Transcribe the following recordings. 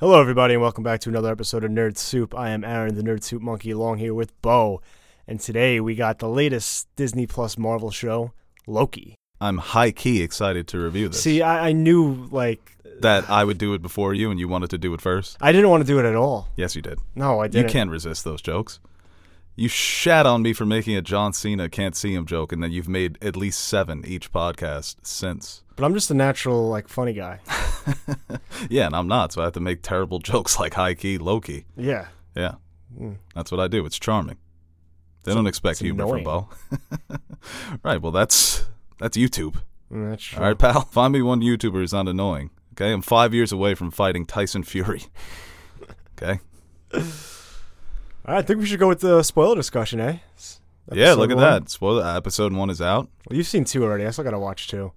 Hello, everybody, and welcome back to another episode of Nerd Soup. I am Aaron, the Nerd Soup Monkey, along here with Beau. And today we got the latest Disney Plus Marvel show, Loki. I'm high key excited to review this. See, I, I knew, like, that I would do it before you and you wanted to do it first? I didn't want to do it at all. Yes, you did. No, I didn't. You can't resist those jokes. You shat on me for making a John Cena can't see him joke, and then you've made at least seven each podcast since. But I'm just a natural, like, funny guy. yeah, and I'm not, so I have to make terrible jokes like high key, low key. Yeah. Yeah. Mm. That's what I do. It's charming. They don't expect it's humor annoying. from Beau. right, well that's that's YouTube. Mm, That's true. All right, pal. Find me one YouTuber who's not annoying. Okay, I'm five years away from fighting Tyson Fury. Okay. All right, I think we should go with the spoiler discussion, eh? S- yeah, look at one. that. Spoiler episode one is out. Well, you've seen two already. I still got to watch two.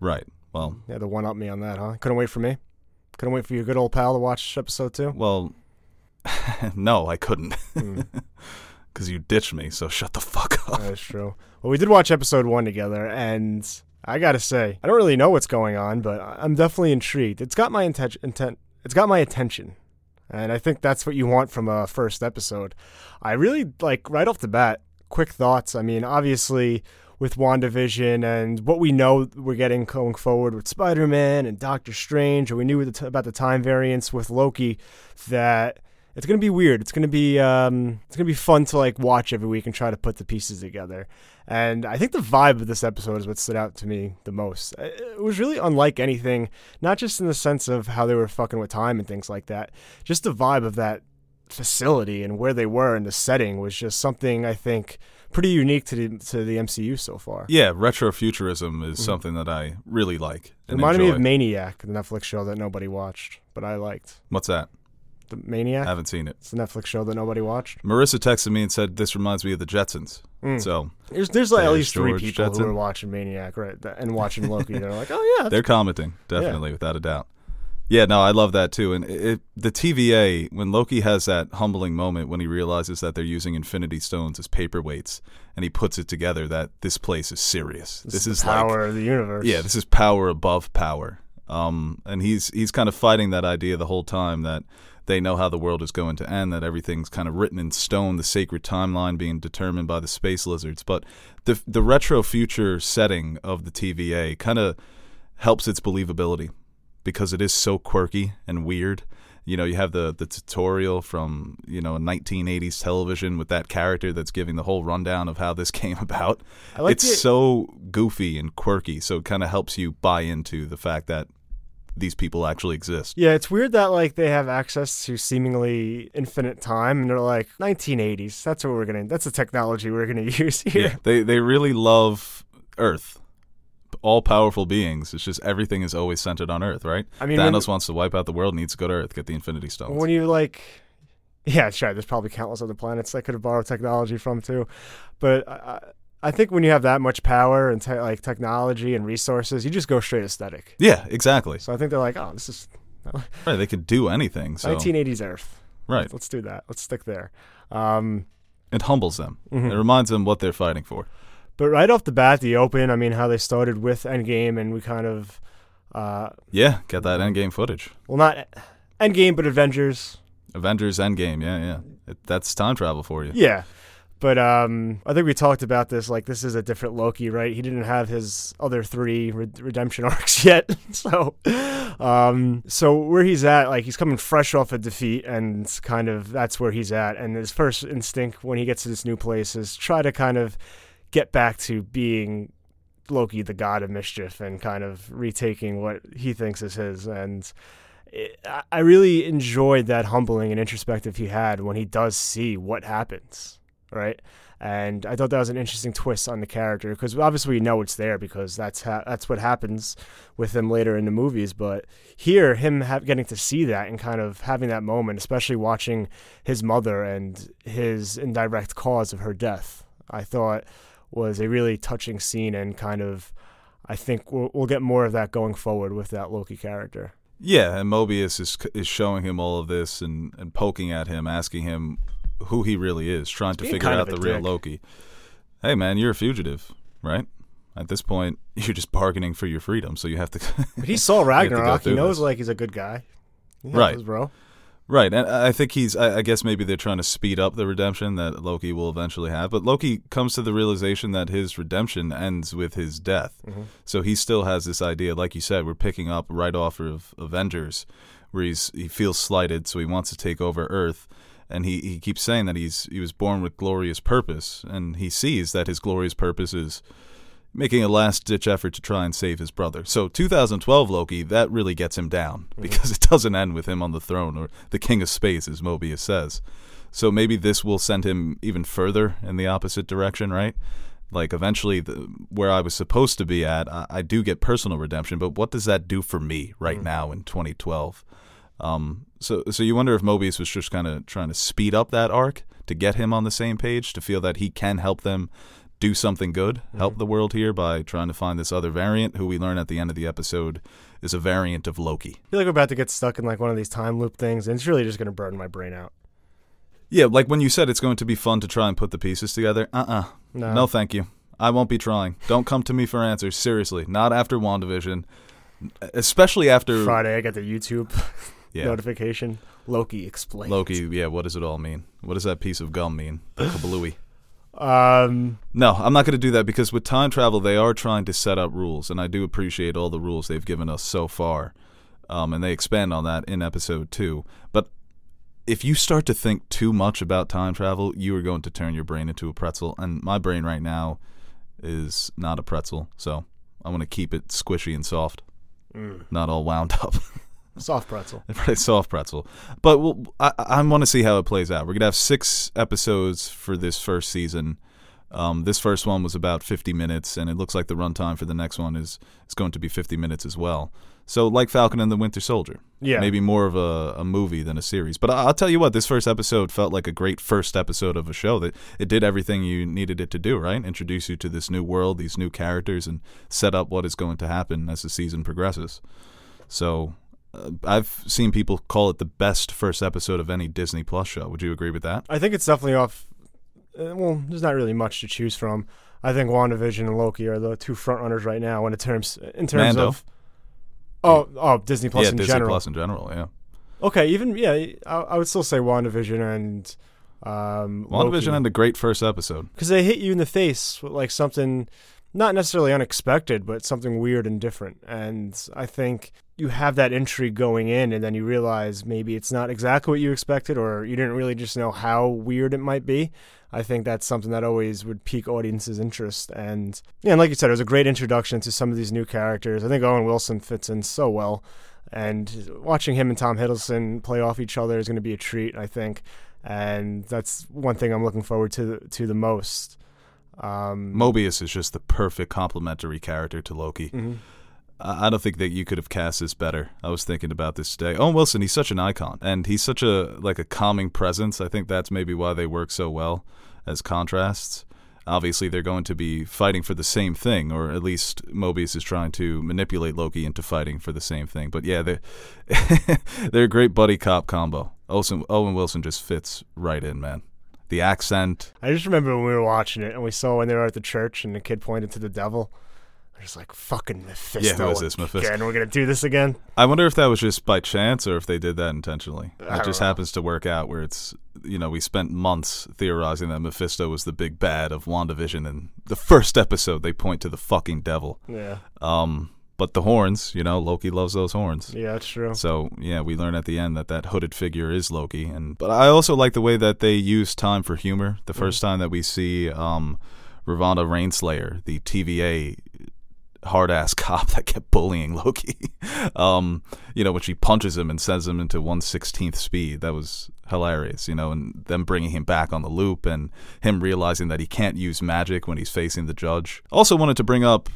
Right. Well, Yeah, the one up me on that, huh? Couldn't wait for me. Couldn't wait for your good old pal to watch episode two. well, no, I couldn't Hmm. because you ditched me. So shut the fuck up. That is true. Well, we did watch episode one together, and I gotta say, I don't really know what's going on, but I'm definitely intrigued. It's got my intent. It's got my attention, and I think that's what you want from a first episode. I really like right off the bat. Quick thoughts. I mean, obviously. With WandaVision and what we know we're getting going forward with Spider Man and Doctor Strange, and we knew about the time variance with Loki, that it's gonna be weird. It's gonna be um, it's gonna be fun to like watch every week and try to put the pieces together. And I think the vibe of this episode is what stood out to me the most. It was really unlike anything, not just in the sense of how they were fucking with time and things like that. Just the vibe of that facility and where they were and the setting was just something I think pretty unique to the to the MCU so far. Yeah, retrofuturism is something that I really like. Reminded me of Maniac, the Netflix show that nobody watched, but I liked. What's that? The Maniac. I haven't seen it. It's the Netflix show that nobody watched. Marissa texted me and said this reminds me of the Jetsons. Mm. So There's there's like at least three people Jetson. who are watching Maniac, right, and watching Loki. They're like, oh yeah, they're commenting definitely without a doubt. Yeah, no, I love that too. And it, the TVA when Loki has that humbling moment when he realizes that they're using Infinity Stones as paperweights, and he puts it together that this place is serious. This, the is power like of the universe. yeah, this is power above power. Um, and he's he's kind of fighting that idea the whole time that they know how the world is going to end, that everything's kind of written in stone, the sacred timeline being determined by the space lizards. But the the retro future setting of the TVA kind of helps its believability because it is so quirky and weird. You know, you have the the tutorial from you know 1980s television with that character that's giving the whole rundown of how this came about. I like it's so goofy and quirky, so it kind of helps you buy into the fact that these people actually exist. Yeah, it's weird that like they have access to seemingly infinite time, and they're like 1980s. That's what we're gonna. That's the technology we're gonna use here. They they really love Earth. All powerful beings. It's just everything is always centered on Earth, right? I mean, when- Thanos wants to wipe out the world, needs to go to Earth, get the Infinity Stones. When you like, yeah, sure. There's probably countless other planets I could have borrowed technology from too, but I, I think when you have that much power and te- like technology and resources, you just go straight aesthetic. yeah, exactly. So I think they're like, oh, this is Right, they could do anything. So 1980s Earth. right, Let's do that. Let's stick there. Um, it humbles them. Mhm. It reminds them what they're fighting for. But right off the bat, the open, I mean, how they started with Endgame, and we kind of, uh, Yeah, get that Endgame footage. well, not Endgame, but Avengers. Avengers Endgame. Yeah, yeah. It, that's time travel for you. Yeah. But um, I think we talked about this. Like, this is a different Loki, right? He didn't have his other three re- redemption arcs yet. so, um, so where he's at, like, he's coming fresh off a defeat, and kind of that's where he's at. And his first instinct when he gets to this new place is try to kind of get back to being Loki, the god of mischief, and kind of retaking what he thinks is his. And it, I- really enjoyed that humbling and introspective he had when he does see what happens, right? And I thought that was an interesting twist on the character because obviously we know it's there because that's ha- that's what happens with him later in the movies. But here, him ha- getting to see that and kind of having that moment, especially watching his mother and his indirect cause of her death, I thought was a really touching scene and kind of. I think we'll, we'll get more of that going forward with that Loki character. Yeah, and Mobius is is showing him all of this and, and poking at him, asking him who he really is, trying to figure out the a real. Loki. Hey, man, you're a fugitive, right? At this point, you're just bargaining for your freedom, so you have to. But he saw Ragnarok. He knows this. like he's a good guy. Yeah, Right. bro. Right, and I think he's. I I guess maybe they're trying to speed up the redemption that Loki will eventually have. But Loki comes to the realization that his redemption ends with his death. Mm-hmm. So he still has this idea, like you said, we're picking up right off of Avengers, where he's he feels slighted, so he wants to take over Earth, and he he keeps saying that he's he was born with glorious purpose, and he sees that his glorious purpose is making a last ditch effort to try and save his brother. So 2012 Loki, that really gets him down because it doesn't end with him on the throne or the king of space, as Mobius says. So maybe this will send him even further in the opposite direction, right? Like eventually, the, where I was supposed to be at, I, I do get personal redemption, but what does that do for me right now in 2012? Um, so, so you wonder if Mobius was just kind of trying to speed up that arc to get him on the same page, to feel that he can help them do something good, help the world here by trying to find this other variant, who we learn at the end of the episode is a variant of Loki. I feel like we're about to get stuck in like one of these time loop things, and it's really just gonna burn my brain out. Yeah, like when you said it's going to be fun to try and put the pieces together. Uh uh No. No, thank you. I won't be trying. Don't come to me for answers. Seriously, not after WandaVision. Especially after Friday, I got the YouTube yeah, notification. Loki explained. Loki. Yeah, what does it all mean? What does that piece of gum mean? The Kablooie. Um, No, I'm not going to do that because with time travel, they are trying to set up rules, and I do appreciate all the rules they've given us so far. Um, and they expand on that in episode two. But if you start to think too much about time travel, you are going to turn your brain into a pretzel. And my brain right now is not a pretzel, so I want to keep it squishy and soft, not all wound up. soft pretzel. Soft pretzel. But we'll, I, I want to see how it plays out. We're gonna have six episodes for this first season. Um, this first one was about 50 minutes, and it looks like the runtime for the next one is is going to be 50 minutes as well. So, like Falcon and the Winter Soldier, Yeah. maybe more of a, a movie than a series. But I- I'll tell you what, this first episode felt like a great first episode of a show. That it did everything you needed it to do. Right, introduce you to this new world, these new characters, and set up what is going to happen as the season progresses. So I've seen people call it the best first episode of any Disney Plus show. Would you agree with that? I think it's definitely off. Uh, well, there's not really much to choose from. I think WandaVision and Loki are the two front runners right now in terms in terms Mando. of. Oh, oh, Disney Plus yeah, in Disney general. Plus in general. Yeah, Okay, even yeah, I, I would still say WandaVision and um, WandaVision had a great first episode. because they hit you in the face with like something not necessarily unexpected, but something weird and different. And I think you have that intrigue going in, and then you realize maybe it's not exactly what you expected, or you didn't really just know how weird it might be. I think that's something that always would pique audiences' interest. And yeah, and like you said, it was a great introduction to some of these new characters. I think Owen Wilson fits in so well. And watching him and Tom Hiddleston play off each other is going to be a treat, I think. And that's one thing I'm looking forward to to the most. Um, Mobius is just the perfect complementary character to Loki. mhm. I I don't think that you could have cast this better. I was thinking about this today. Owen Wilson, he's such an icon, and he's such a like a calming presence. I think that's maybe why they work so well as contrasts. Obviously, they're going to be fighting for the same thing, or at least Mobius is trying to manipulate Loki into fighting for the same thing. But yeah, they're they're a great buddy cop combo. Olsen, Owen Wilson just fits right in, man. The accent, I just remember when we were watching it and we saw when they were at the church and the kid pointed to the devil. I was like, "Fucking Mephisto!" Yeah, who is this, Mephisto? Again, we're gonna do this again. I wonder if that was just by chance or if they did that intentionally. I It just know. happens to work out where it's, you know, we spent months theorizing that Mephisto was the big bad of WandaVision, and the first episode they point to the fucking devil. Yeah, Um, but the horns, you know, Loki loves those horns. yeah, that's true. So yeah, we learn at the end that that hooded figure is Loki, and but I also like the way that they use time for humor. The first time that we see um, Ravonna Renslayer, the TVA hard ass cop that kept bullying Loki, um, you know, when she punches him and sends him into one sixteenth speed, that was hilarious. You know, and them bringing him back on the loop and him realizing that he can't use magic when he's facing the judge. Also wanted to bring up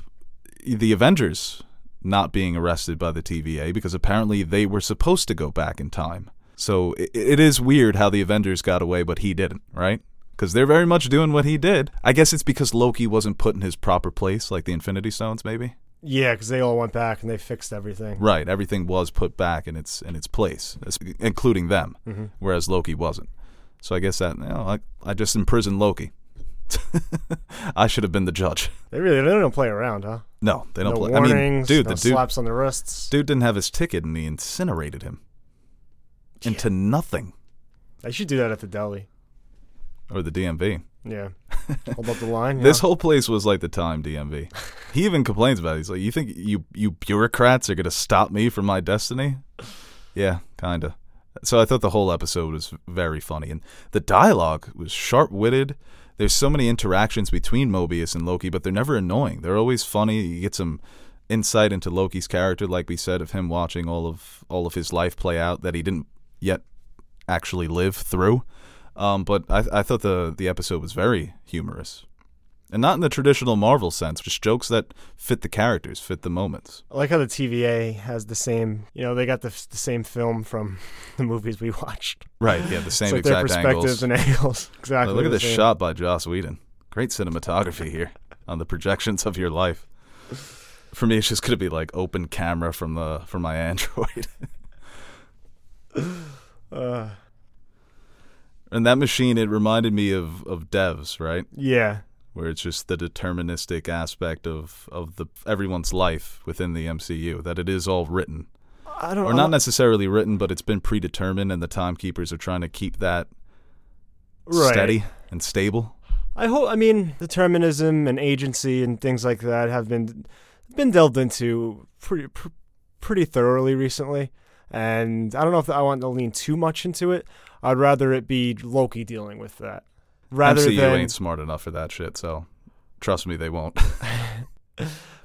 the Avengers not being arrested by the TVA because apparently they were supposed to go back in time. So it, it is weird how the Avengers got away, but he didn't, right? Because they're very much doing what he did. I guess it's because Loki wasn't put in his proper place, like the Infinity Stones, maybe. Yeah, because they all went back and they fixed everything. Right, everything was put back in its in its place, including them, Mm-hmm. whereas Loki wasn't. So I guess that you know, I I just imprisoned Loki. I should have been the judge. They really they don't play around, huh? No, they don't no play. warnings, I mean, dude, no the dude slaps on the wrists. dude didn't have his ticket and he incinerated him. into nothing. I should do that at the deli. Or the DMV. Yeah. Hold up the line. This whole place was like the time DMV. he even complains about it. He's like, "You think you you bureaucrats are gonna stop me from my destiny?" Yeah, kinda. So I thought the whole episode was very funny, and the dialogue was sharp witted. There's so many interactions between Mobius and Loki, but they're never annoying. They're always funny. You get some insight into Loki's character, like we said, of him watching all of all of his life play out that he didn't yet actually live through. Um, but I, I thought the the episode was very humorous, and not in the traditional Marvel sense, just jokes that fit the characters, fit the moments. I like how the TVA has the same, you know, they got the, the same film from the movies we watched. Right? Yeah, the same it's like their exact perspectives angles. and angles. Exactly. look at this same. shot by Joss Whedon. Great cinematography here on the projections of your life. For me, it's just gonna be like open camera from the from my Android. Uh, and that machine, it reminded me of of Devs, right? yeah. Where it's just the deterministic aspect of of the everyone's life within the MCU that it is all written I don't or not necessarily written but it's been predetermined and the timekeepers are trying to keep that right. steady and stable I hope. I mean, determinism and agency and things like that have been been delved into pretty pr- pretty thoroughly recently. And I don't know if I want to lean too much into it. I'd rather it be Loki dealing with that, rather MCU than. ain't smart enough for that shit so trust me they won't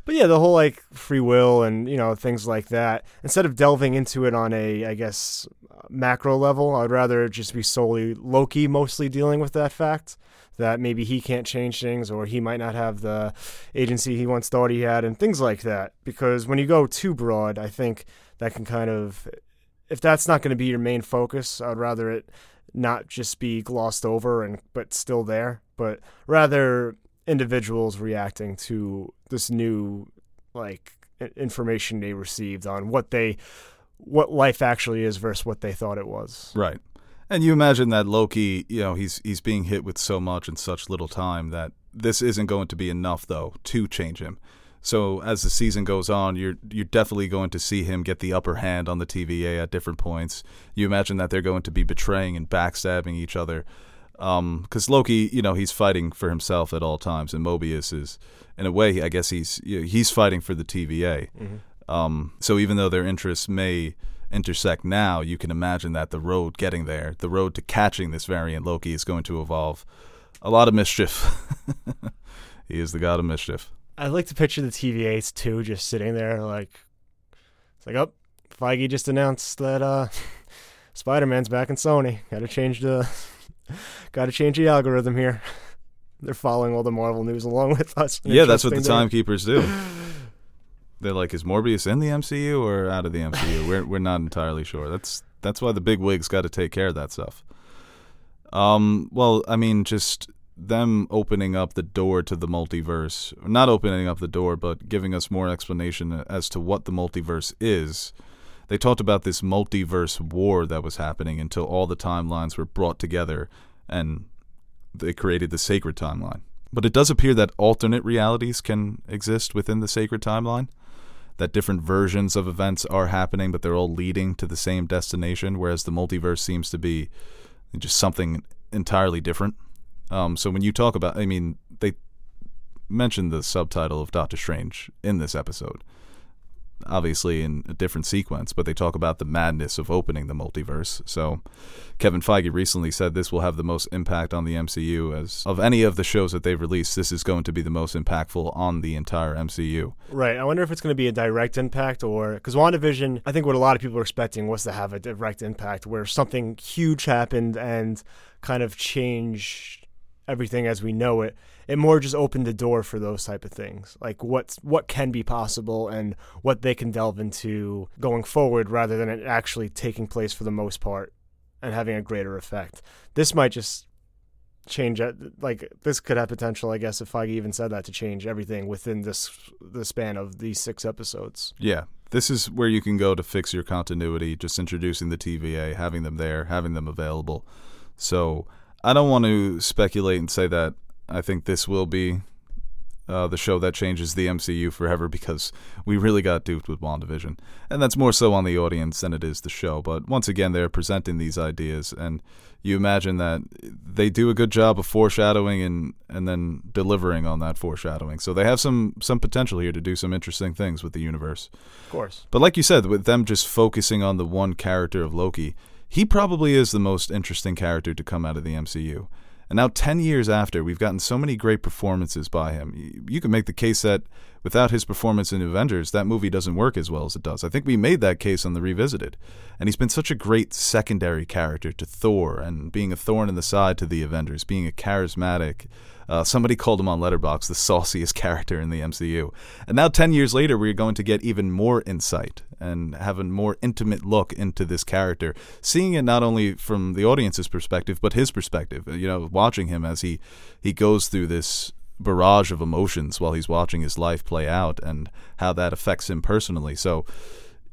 But yeah, the whole like free will and you know things like that. Instead of delving into it on a, I guess, macro level, I'd rather just be solely Loki mostly dealing with that fact that maybe he can't change things or he might not have the agency he once thought he had and things like that. Because when you go too broad, I think that can kind of, if that's not going to be your main focus, I'd rather it not just be glossed over and but still there, but rather individuals reacting to this new like information they received on what they what life actually is versus what they thought it was. right and you imagine that Loki you know he's he's being hit with so much in such little time that this isn't going to be enough though to change him So as the season goes on, you're you're definitely going to see him get the upper hand on the TVA at different points. You imagine that they're going to be betraying and backstabbing each other, because Loki, you know, he's fighting for himself at all times, and Mobius is, in a way, I guess he's you know, he's fighting for the TVA. Um, so even though their interests may intersect now, you can imagine that the road getting there, the road to catching this variant Loki, is going to involve a lot of mischief. he is the god of mischief. I like to picture the TVAs too, just sitting there like it's like, oh, Feige just announced that uh Spider Man's back in Sony. Gotta change the gotta change the algorithm here. They're following all the Marvel news along with us. Yeah, that's what the Interesting timekeepers do. They're like, is Morbius in the MCU or out of the MCU? we're we're not entirely sure. That's that's why the big wigs got to take care of that stuff. Um, well, I mean, just them opening up the door to the multiverse, not opening up the door, but giving us more explanation as to what the multiverse is. They talked about this multiverse war that was happening until all the timelines were brought together and they created the sacred timeline. But it does appear that alternate realities can exist within the sacred timeline, that different versions of events are happening, but they're all leading to the same destination, whereas the multiverse seems to be just something entirely different. Um, so when you talk about, I mean, they mentioned the subtitle of Doctor Strange in this episode, obviously in a different sequence, but they talk about the madness of opening the multiverse. So Kevin Feige recently said this will have the most impact on the MCU as of any of the shows that they've released. This is going to be the most impactful on the entire MCU. Right. I wonder if it's going to be a direct impact or because WandaVision, I think what a lot of people are expecting was to have a direct impact where something huge happened and kind of changed everything as we know it. It more just opened the door for those type of things, like what's what can be possible and what they can delve into going forward, rather than it actually taking place for the most part and having a greater effect. This might just change. Like this could have potential, I guess, if Feige even said that to change everything within this the span of these six episodes. Yeah, this is where you can go to fix your continuity, just introducing the TVA, having them there, having them available. So I don't want to speculate and say that I think this will be uh, the show that changes the MCU forever because we really got duped with WandaVision. And that's more so on the audience than it is the show. But once again, they're presenting these ideas, and you imagine that they do a good job of foreshadowing and, and then delivering on that foreshadowing. So they have some, some potential here to do some interesting things with the universe. Of course. But like you said, with them just focusing on the one character of Loki, he probably is the most interesting character to come out of the MCU. And now, 10 years after, we've gotten so many great performances by him. You can make the case that without his performance in Avengers, that movie doesn't work as well as it does. I think we made that case on the Revisited. And he's been such a great secondary character to Thor and being a thorn in the side to the Avengers, being a charismatic, uh, somebody called him on Letterboxd the sauciest character in the MCU. And now, 10 years later, we're going to get even more insight and have a more intimate look into this character, seeing it not only from the audience's perspective, but his perspective. You know, watching him as he, he goes through this barrage of emotions while he's watching his life play out and how that affects him personally. So,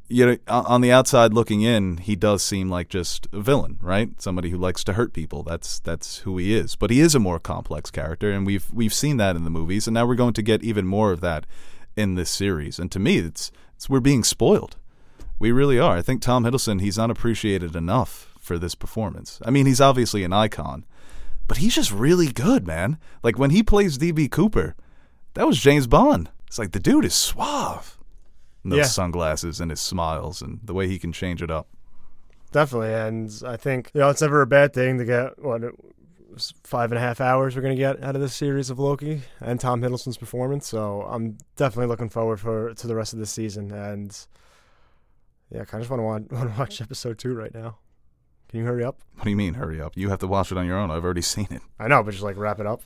you know, on the outside looking in, he does seem like just a villain, right? Somebody who likes to hurt people. That's that's who he is. But he is a more complex character, and we've we've seen that in the movies, and now we're going to get even more of that in this series. And to me, it's, it's we're being spoiled. We really are. I think Tom Hiddleston he's not appreciated enough for this performance. I mean, he's obviously an icon, but he's just really good, man. Like when he plays DB Cooper, that was James Bond. It's like the dude is suave those yeah. sunglasses and his smiles and the way he can change it up. Definitely, and I think you know it's never a bad thing to get what five and a half hours we're going to get out of this series of Loki and Tom Hiddleston's performance. So I'm definitely looking forward for to the rest of the season, and yeah, I kind of just want to want to watch episode two right now. Can you hurry up? What do you mean hurry up? You have to watch it on your own. I've already seen it. I know, but just like wrap it up.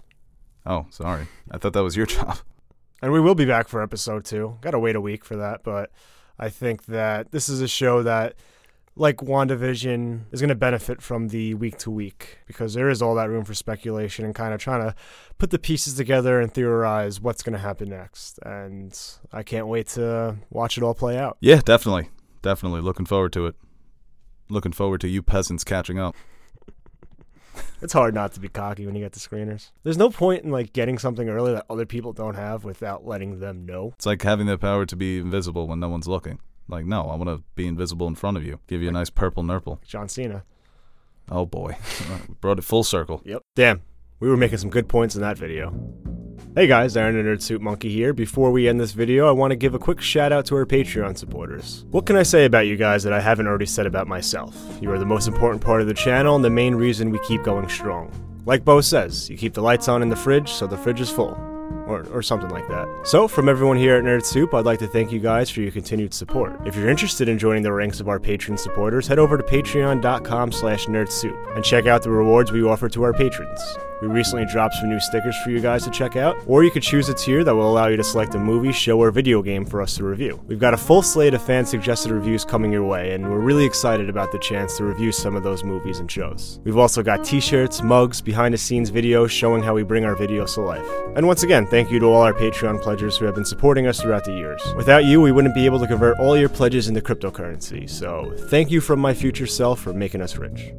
Oh, sorry. I thought that was your job. And we will be back for episode two. Got to wait a week for that, but I think that this is a show that, like WandaVision, is going to benefit from the week to week because there is all that room for speculation and kind of trying to put the pieces together and theorize what's going to happen next. And I can't wait to watch it all play out. Yeah, definitely. Definitely. Looking forward to it. Looking forward to you peasants catching up it's hard not to be cocky when you get the screeners. There's no point in like getting something early that other people don't have without letting them know. It's like having the power to be invisible when no one's looking. Like, no, I want to be invisible in front of you. Give you a nice purple nurple. John Cena. Oh boy, brought it full circle. Yep. Damn, we were making some good points in that video. Hey guys, Aaron and Nerd Soup Monkey here. Before we end this video, I want to give a quick shout out to our Patreon supporters. What can I say about you guys that I haven't already said about myself? You are the most important part of the channel and the main reason we keep going strong. Like Beau says, you keep the lights on in the fridge so the fridge is full or, or something like that. So, from everyone here at Nerd Soup, I'd like to thank you guys for your continued support. If you're interested in joining the ranks of our patron supporters, head over to patreon.com slash nerdsoup and check out the rewards we offer to our patrons. We recently dropped some new stickers for you guys to check out, or you could choose a tier that will allow you to select a movie, show, or video game for us to review. We've got a full slate of fan suggested reviews coming your way, and we're really excited about the chance to review some of those movies and shows. We've also got t shirts, mugs, behind the scenes videos showing how we bring our videos to life. And once again, thank you to all our Patreon pledgers who have been supporting us throughout the years. Without you, we wouldn't be able to convert all your pledges into cryptocurrency, so thank you from my future self for making us rich.